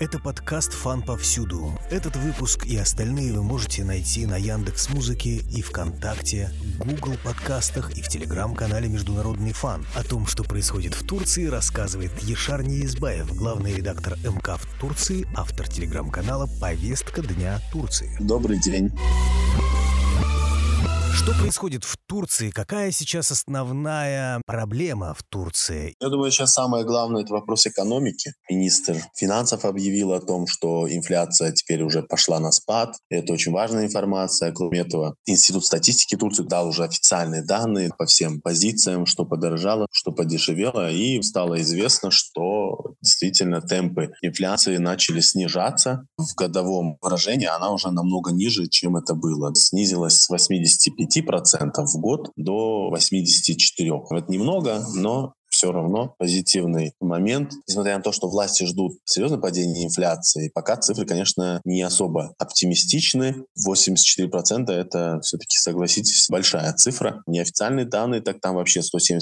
Это подкаст «Фан повсюду». Этот выпуск и остальные вы можете найти на Яндекс Музыке и ВКонтакте, Google подкастах и в телеграм-канале «Международный фан». О том, что происходит в Турции, рассказывает Ешар Неизбаев, главный редактор МК в Турции, автор телеграм-канала «Повестка Дня Турции». Добрый день. Что происходит в Турции? Какая сейчас основная проблема в Турции? Я думаю, сейчас самое главное – это вопрос экономики. Министр финансов объявил о том, что инфляция теперь уже пошла на спад. Это очень важная информация. Кроме этого, Институт статистики Турции дал уже официальные данные по всем позициям, что подорожало, что подешевело. И стало известно, что действительно темпы инфляции начали снижаться. В годовом выражении она уже намного ниже, чем это было. Снизилась с 85 5% в год до 84%. Это немного, но все равно позитивный момент. Несмотря на то, что власти ждут серьезного падения инфляции, пока цифры, конечно, не особо оптимистичны. 84% это все-таки, согласитесь, большая цифра. Неофициальные данные, так там вообще 170%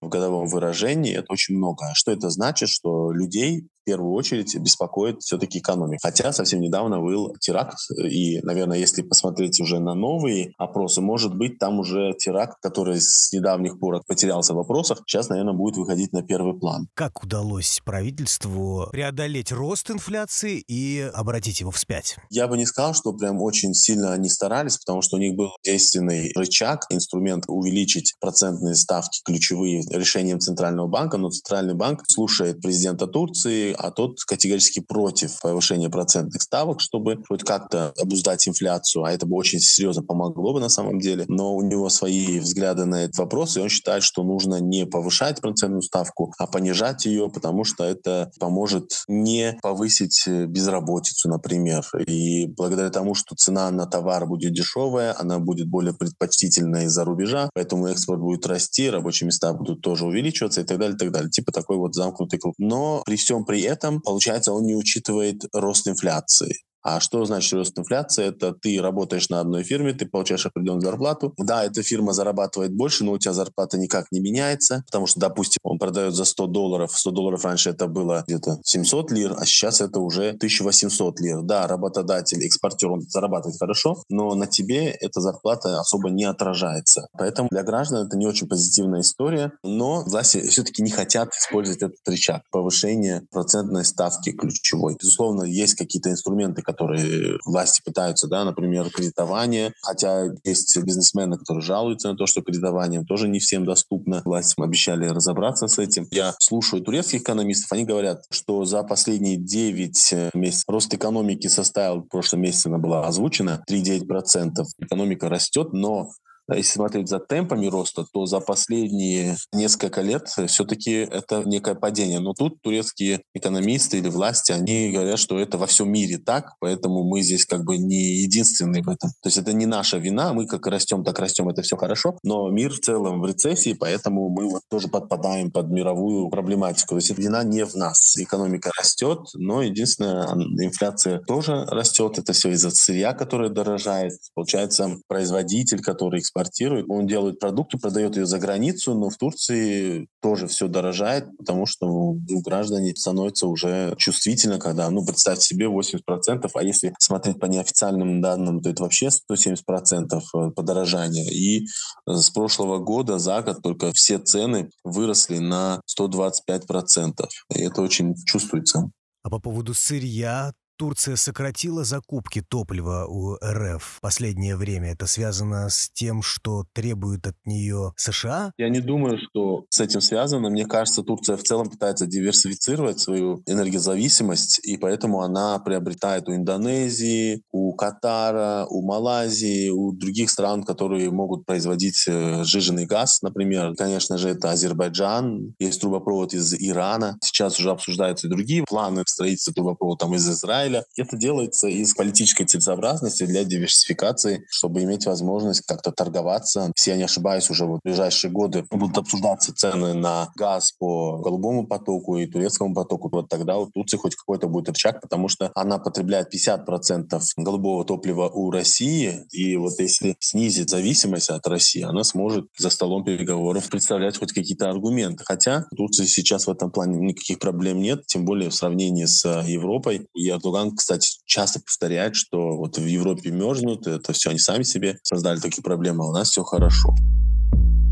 в годовом выражении. Это очень много. Что это значит? Что людей в первую очередь беспокоит все-таки экономика. Хотя совсем недавно был теракт, и, наверное, если посмотреть уже на новые опросы, может быть, там уже теракт, который с недавних пор потерялся в вопросах, сейчас, наверное, будет выходить на первый план. Как удалось правительству преодолеть рост инфляции и обратить его вспять? Я бы не сказал, что прям очень сильно они старались, потому что у них был действенный рычаг, инструмент увеличить процентные ставки ключевые решением Центрального банка, но Центральный банк слушает президента Турции, а тот категорически против повышения процентных ставок, чтобы хоть как-то обуздать инфляцию, а это бы очень серьезно помогло бы на самом деле. Но у него свои взгляды на этот вопрос, и он считает, что нужно не повышать процентную ставку, а понижать ее, потому что это поможет не повысить безработицу, например. И благодаря тому, что цена на товар будет дешевая, она будет более предпочтительной из-за рубежа, поэтому экспорт будет расти, рабочие места будут тоже увеличиваться и так далее, и так далее. Типа такой вот замкнутый круг. Но при всем при этом, получается, он не учитывает рост инфляции. А что значит рост инфляции? Это ты работаешь на одной фирме, ты получаешь определенную зарплату. Да, эта фирма зарабатывает больше, но у тебя зарплата никак не меняется, потому что, допустим, он продает за 100 долларов. 100 долларов раньше это было где-то 700 лир, а сейчас это уже 1800 лир. Да, работодатель, экспортер, он зарабатывает хорошо, но на тебе эта зарплата особо не отражается. Поэтому для граждан это не очень позитивная история, но власти все-таки не хотят использовать этот рычаг повышения процентной ставки ключевой. Безусловно, есть какие-то инструменты, которые власти пытаются, да, например, кредитование, хотя есть бизнесмены, которые жалуются на то, что кредитование тоже не всем доступно. Власти обещали разобраться с этим. Я слушаю турецких экономистов, они говорят, что за последние 9 э, месяцев рост экономики составил, в прошлом месяце она была озвучена, 3,9%. Экономика растет, но если смотреть за темпами роста, то за последние несколько лет все-таки это некое падение. Но тут турецкие экономисты или власти, они говорят, что это во всем мире так, поэтому мы здесь как бы не единственные в этом. То есть это не наша вина, мы как растем, так растем, это все хорошо, но мир в целом в рецессии, поэтому мы вот тоже подпадаем под мировую проблематику. То есть вина не в нас. Экономика растет, но единственное, инфляция тоже растет. Это все из-за сырья, которое дорожает. Получается, производитель, который экспортирует экспортирует. Он делает продукты, продает ее за границу, но в Турции тоже все дорожает, потому что ну, граждане становятся уже чувствительно, когда, ну, представьте себе, 80%, а если смотреть по неофициальным данным, то это вообще 170% э, подорожания. И с прошлого года за год только все цены выросли на 125%. И это очень чувствуется. А по поводу сырья, Турция сократила закупки топлива у РФ последнее время. Это связано с тем, что требует от нее США? Я не думаю, что с этим связано. Мне кажется, Турция в целом пытается диверсифицировать свою энергозависимость, и поэтому она приобретает у Индонезии, у Катара, у Малайзии, у других стран, которые могут производить э, сжиженный газ, например. Конечно же, это Азербайджан, есть трубопровод из Ирана. Сейчас уже обсуждаются и другие планы строительства трубопровода там из Израиля, Израиля. Это делается из политической целесообразности для диверсификации, чтобы иметь возможность как-то торговаться. Если я не ошибаюсь, уже в ближайшие годы будут обсуждаться цены на газ по голубому потоку и турецкому потоку. Вот тогда у Турции хоть какой-то будет рычаг, потому что она потребляет 50% голубого топлива у России. И вот если снизить зависимость от России, она сможет за столом переговоров представлять хоть какие-то аргументы. Хотя Турции сейчас в этом плане никаких проблем нет, тем более в сравнении с Европой. И Эрдоган, кстати, часто повторяет, что вот в Европе мерзнут, это все они сами себе создали такие проблемы, а у нас все хорошо.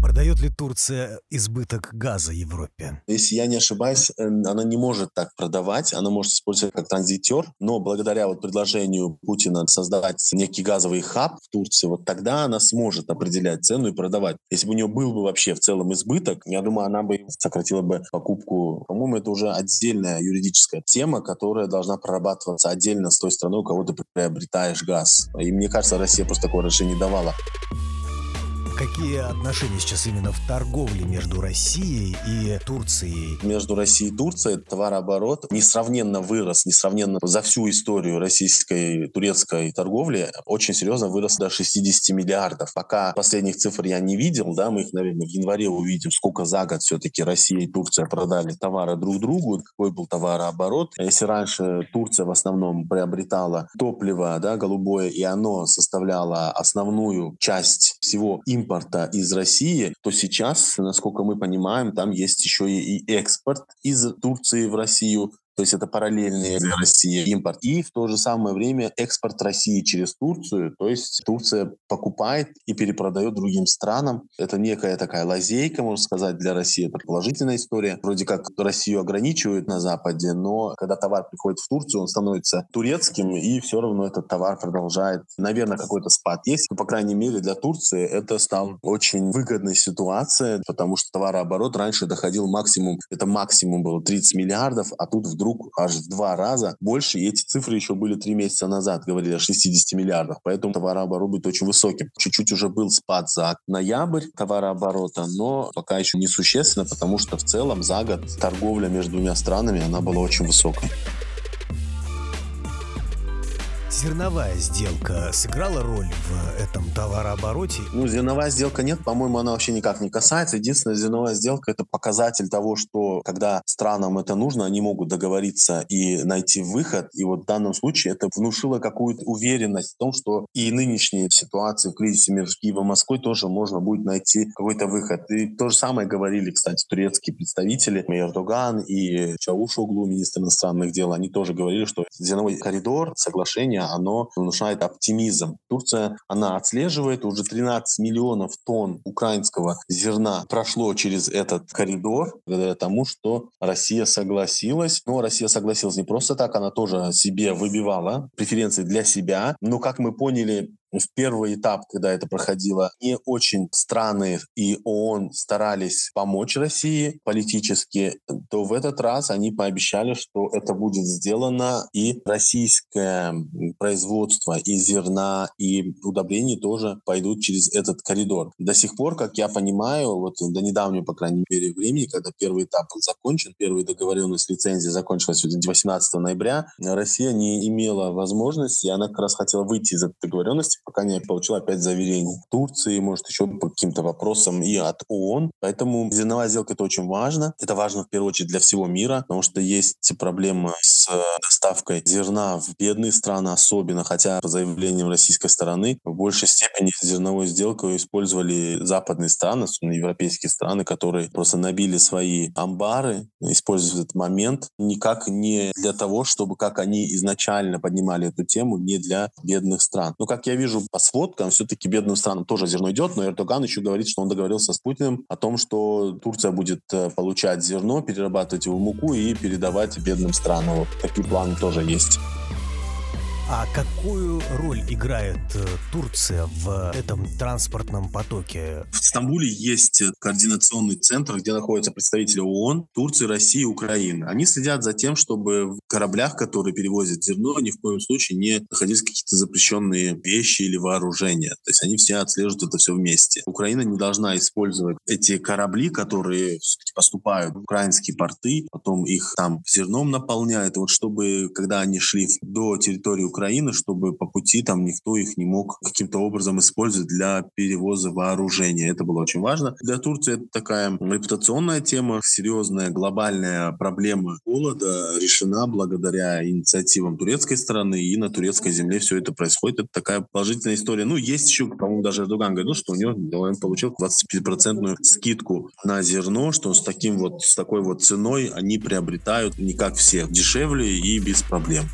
Продает ли Турция избыток газа Европе? Если я не ошибаюсь, э, она не может так продавать, она может использовать как транзитер, но благодаря вот предложению Путина создать некий газовый хаб в Турции, вот тогда она сможет определять цену и продавать. Если бы у нее был бы вообще в целом избыток, я думаю, она бы сократила бы покупку. По-моему, это уже отдельная юридическая тема, которая должна прорабатываться отдельно с той страной, у кого ты приобретаешь газ. И мне кажется, Россия просто такое решение давала. Какие отношения сейчас именно в торговле между Россией и Турцией? Между Россией и Турцией товарооборот несравненно вырос, несравненно за всю историю российской турецкой торговли очень серьезно вырос до 60 миллиардов. Пока последних цифр я не видел, да, мы их, наверное, в январе увидим, сколько за год все-таки Россия и Турция продали товары друг другу, какой был товарооборот. Если раньше Турция в основном приобретала топливо, да, голубое, и оно составляло основную часть всего импорта импорта из России, то сейчас, насколько мы понимаем, там есть еще и экспорт из Турции в Россию. То есть это параллельный для России импорт. И в то же самое время экспорт России через Турцию. То есть Турция покупает и перепродает другим странам. Это некая такая лазейка, можно сказать, для России. Это положительная история. Вроде как Россию ограничивают на Западе, но когда товар приходит в Турцию, он становится турецким, и все равно этот товар продолжает. Наверное, какой-то спад есть. Но, по крайней мере, для Турции это стало очень выгодной ситуацией, потому что товарооборот раньше доходил максимум, это максимум было 30 миллиардов, а тут вдруг вдруг аж в два раза больше. И эти цифры еще были три месяца назад, говорили о 60 миллиардах. Поэтому товарооборот будет очень высоким. Чуть-чуть уже был спад за ноябрь товарооборота, но пока еще не существенно, потому что в целом за год торговля между двумя странами, она была очень высокой. Зерновая сделка сыграла роль в этом товарообороте? Ну, зерновая сделка нет, по-моему, она вообще никак не касается. Единственная зерновая сделка – это показатель того, что когда странам это нужно, они могут договориться и найти выход. И вот в данном случае это внушило какую-то уверенность в том, что и нынешние ситуации в кризисе между Киевом и Москвой тоже можно будет найти какой-то выход. И то же самое говорили, кстати, турецкие представители, и Эрдоган и Чаушоглу, министр иностранных дел, они тоже говорили, что зерновой коридор, соглашение, оно внушает оптимизм. Турция, она отслеживает, уже 13 миллионов тонн украинского зерна прошло через этот коридор, благодаря тому, что Россия согласилась. Но Россия согласилась не просто так, она тоже себе выбивала преференции для себя. Но, как мы поняли, в первый этап, когда это проходило, не очень страны и ООН старались помочь России политически, то в этот раз они пообещали, что это будет сделано, и российское производство и зерна, и удобрений тоже пойдут через этот коридор. До сих пор, как я понимаю, вот до недавнего, по крайней мере, времени, когда первый этап был закончен, первая договоренность лицензии закончилась 18 ноября, Россия не имела возможности, и она как раз хотела выйти из этой договоренности, пока не получил опять заверение Турции, может, еще по каким-то вопросам и от ООН. Поэтому зерновая сделка — это очень важно. Это важно, в первую очередь, для всего мира, потому что есть проблемы с доставкой зерна в бедные страны особенно, хотя по заявлениям российской стороны в большей степени зерновую сделку использовали западные страны, европейские страны, которые просто набили свои амбары, используют этот момент никак не для того, чтобы, как они изначально поднимали эту тему, не для бедных стран. Но, как я вижу, вижу по сводкам, все-таки бедным странам тоже зерно идет, но Эрдоган еще говорит, что он договорился с Путиным о том, что Турция будет э, получать зерно, перерабатывать его в муку и передавать бедным странам. Вот такие планы тоже есть. А какую роль играет э, Турция в этом транспортном потоке? В Стамбуле есть координационный центр, где находятся представители ООН, Турции, России, Украины. Они следят за тем, чтобы в кораблях, которые перевозят зерно, ни в коем случае не находились какие-то запрещенные вещи или вооружения. То есть они все отслеживают это все вместе. Украина не должна использовать эти корабли, которые поступают в украинские порты, потом их там зерном наполняют. Вот чтобы, когда они шли до территории Украины, чтобы по пути там никто их не мог каким-то образом использовать для перевоза вооружения. Это было очень важно. Для Турции это такая репутационная тема, серьезная глобальная проблема голода решена благодаря инициативам турецкой стороны, и на турецкой земле все это происходит. Это такая положительная история. Ну, есть еще, по-моему, даже Эрдоган говорил, что у него он получил 25% скидку на зерно, что с таким вот, с такой вот ценой они приобретают не как все, дешевле и без проблем.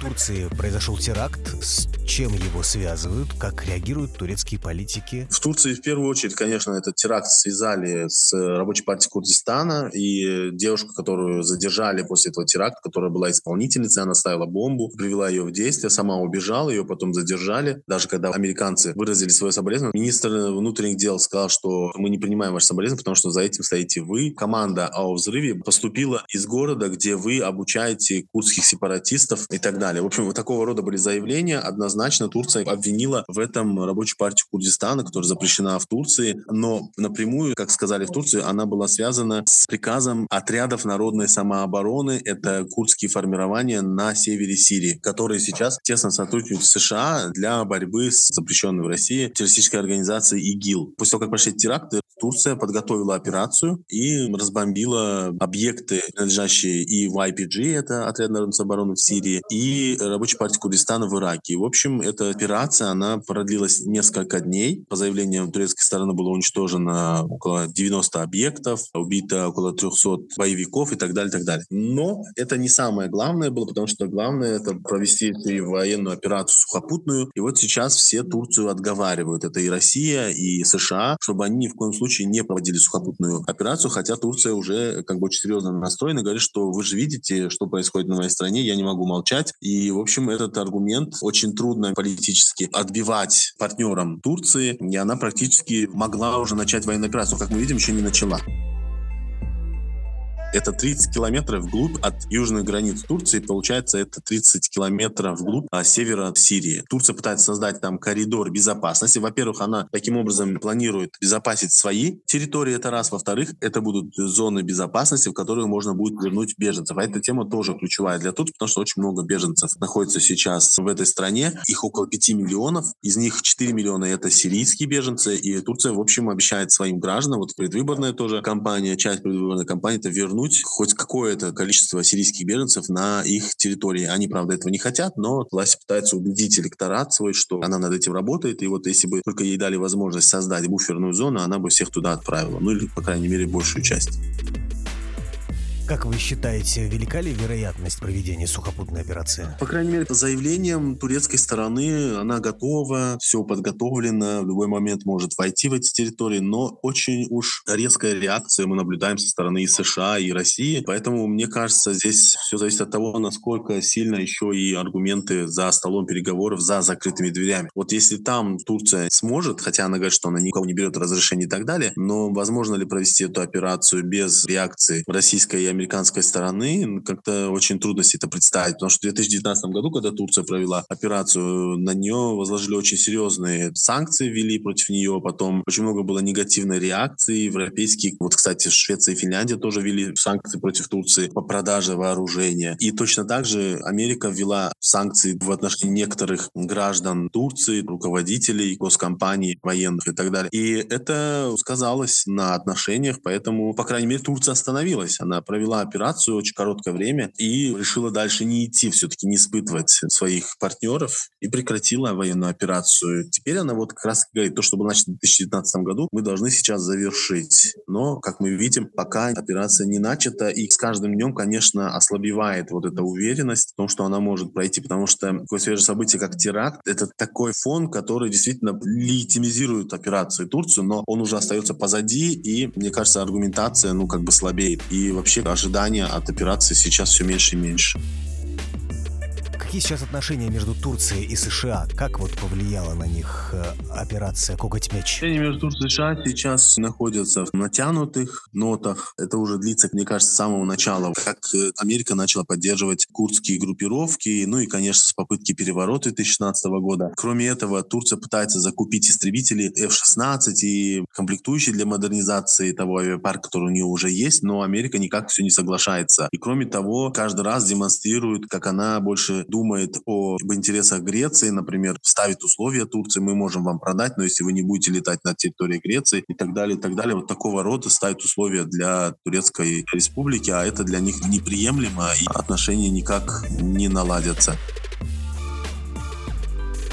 Турции произошел теракт. С чем его связывают? Как реагируют турецкие политики? В Турции в первую очередь, конечно, этот теракт связали с рабочей партией Курдистана. И девушку, которую задержали после этого теракта, которая была исполнительницей, она ставила бомбу, привела ее в действие, сама убежала, ее потом задержали. Даже когда американцы выразили свое соболезнование, министр внутренних дел сказал, что мы не принимаем ваше соболезнование, потому что за этим стоите вы. Команда о взрыве поступила из города, где вы обучаете курдских сепаратистов и так далее далее. В общем, вот такого рода были заявления. Однозначно Турция обвинила в этом рабочую партию Курдистана, которая запрещена в Турции, но напрямую, как сказали в Турции, она была связана с приказом отрядов народной самообороны. Это курдские формирования на севере Сирии, которые сейчас тесно сотрудничают с США для борьбы с запрещенной в России террористической организацией ИГИЛ. После того, как прошли теракты, Турция подготовила операцию и разбомбила объекты, принадлежащие и в YPG, это отряд народной самообороны в Сирии, и Рабочей партии Курдистана в Ираке. в общем, эта операция, она продлилась несколько дней. По заявлениям турецкой стороны было уничтожено около 90 объектов, убито около 300 боевиков и так далее, и так далее. Но это не самое главное было, потому что главное это провести и военную операцию сухопутную. И вот сейчас все Турцию отговаривают. Это и Россия, и США, чтобы они ни в коем случае не проводили сухопутную операцию, хотя Турция уже как бы очень серьезно настроена, говорит, что вы же видите, что происходит на моей стране, я не могу молчать. И, в общем, этот аргумент очень трудно политически отбивать партнерам Турции, и она практически могла уже начать военную операцию. Как мы видим, еще не начала. Это 30 километров вглубь от южных границ Турции. Получается, это 30 километров вглубь а, севера Сирии. Турция пытается создать там коридор безопасности. Во-первых, она таким образом планирует безопасить свои территории, это раз. Во-вторых, это будут зоны безопасности, в которые можно будет вернуть беженцев. А эта тема тоже ключевая для Турции, потому что очень много беженцев находится сейчас в этой стране. Их около 5 миллионов. Из них 4 миллиона — это сирийские беженцы. И Турция, в общем, обещает своим гражданам, вот предвыборная тоже кампания, часть предвыборной кампании, это вернуть вернуть хоть какое-то количество сирийских беженцев на их территории. Они, правда, этого не хотят, но власть пытается убедить электорат свой, что она над этим работает, и вот если бы только ей дали возможность создать буферную зону, она бы всех туда отправила. Ну или, по крайней мере, большую часть. Как вы считаете, велика ли вероятность проведения сухопутной операции? По крайней мере, по заявлениям турецкой стороны, она готова, все подготовлено, в любой момент может войти в эти территории, но очень уж резкая реакция мы наблюдаем со стороны и США, и России. Поэтому, мне кажется, здесь все зависит от того, насколько сильно еще и аргументы за столом переговоров, за закрытыми дверями. Вот если там Турция сможет, хотя она говорит, что она никого не берет разрешение и так далее, но возможно ли провести эту операцию без реакции российской и американской стороны как-то очень трудно себе это представить, потому что в 2019 году, когда Турция провела операцию, на нее возложили очень серьезные санкции, ввели против нее, потом очень много было негативной реакции, европейские, вот, кстати, Швеция и Финляндия тоже ввели санкции против Турции по продаже вооружения. И точно так же Америка ввела санкции в отношении некоторых граждан Турции, руководителей госкомпаний, военных и так далее. И это сказалось на отношениях, поэтому, по крайней мере, Турция остановилась. Она провела провела операцию очень короткое время и решила дальше не идти, все-таки не испытывать своих партнеров и прекратила военную операцию. Теперь она вот как раз говорит, то, что было начато в 2019 году, мы должны сейчас завершить. Но, как мы видим, пока операция не начата, и с каждым днем, конечно, ослабевает вот эта уверенность в том, что она может пройти, потому что такое свежее событие, как теракт, это такой фон, который действительно легитимизирует операцию Турцию, но он уже остается позади, и, мне кажется, аргументация, ну, как бы слабеет. И вообще ожидания от операции сейчас все меньше и меньше. Какие сейчас отношения между Турцией и США? Как вот повлияла на них э, операция «Коготь меч»? Отношения между Турцией и США сейчас находятся в натянутых нотах. Это уже длится, мне кажется, с самого начала. Как э, Америка начала поддерживать курдские группировки, ну и, конечно, с попытки переворота 2016 года. Кроме этого, Турция пытается закупить истребители F-16 и комплектующие для модернизации того авиапарка, который у нее уже есть, но Америка никак все не соглашается. И кроме того, каждый раз демонстрирует, как она больше думает об интересах Греции, например, ставит условия Турции, мы можем вам продать, но если вы не будете летать на территории Греции и так далее, и так далее. Вот такого рода ставит условия для Турецкой республики, а это для них неприемлемо, и отношения никак не наладятся.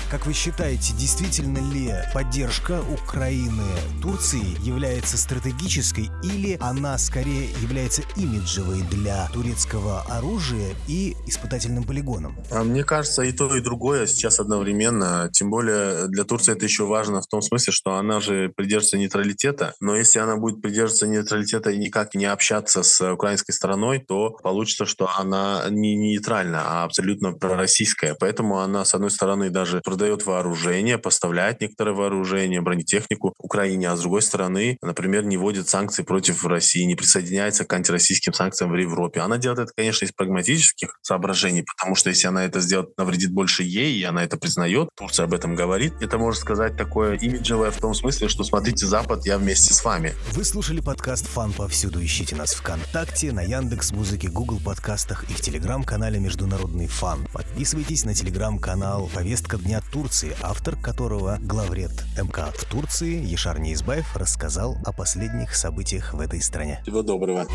Как вы считаете, действительно ли поддержка Украины Турции является стратегической или она скорее является имиджевой для турецкого оружия и испытательным полигоном? А мне кажется, и то, и другое сейчас одновременно. Тем более для Турции это еще важно в том смысле, что она же придерживается нейтралитета. Но если она будет придерживаться нейтралитета и никак не общаться с украинской стороной, то получится, что она не нейтральна, а абсолютно пророссийская. Поэтому она, с одной стороны, даже продает вооружение, поставляет некоторое вооружение, бронетехнику Украине, а с другой стороны, например, не вводит санкции против России, не присоединяется к антироссийским санкциям в Европе. Она делает это, конечно, из прагматических соображений, потому что если она это сделает, навредит больше ей, и она это признает, Турция об этом говорит, это, можно сказать, такое имиджевое в том смысле, что смотрите, Запад, я вместе с вами. Вы слушали подкаст «Фан повсюду». Ищите нас ВКонтакте, на Яндекс Музыке, Google подкастах и в Телеграм-канале «Международный фан». Подписывайтесь на Телеграм-канал «Повестка дня Турции», автор которого главред МК в Турции Ешар Неизбаев рассказал о последних событиях в этой стране. Всего доброго.